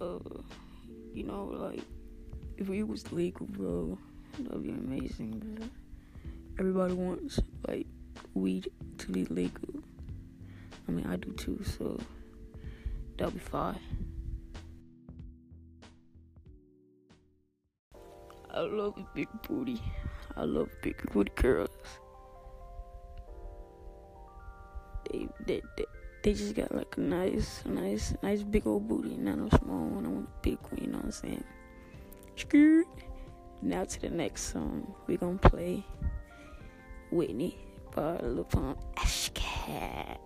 uh, you know, like if it was legal, bro, that'd be amazing. But everybody wants like weed to be legal. I mean, I do too, so that'll be fine. I love big booty. I love big booty girls. They, they, they, they just got like a nice, nice, nice big old booty, not no small one. I want a big one, you know what I'm saying? Skirt. Now to the next song. We're gonna play Whitney by Pump. Ashcat.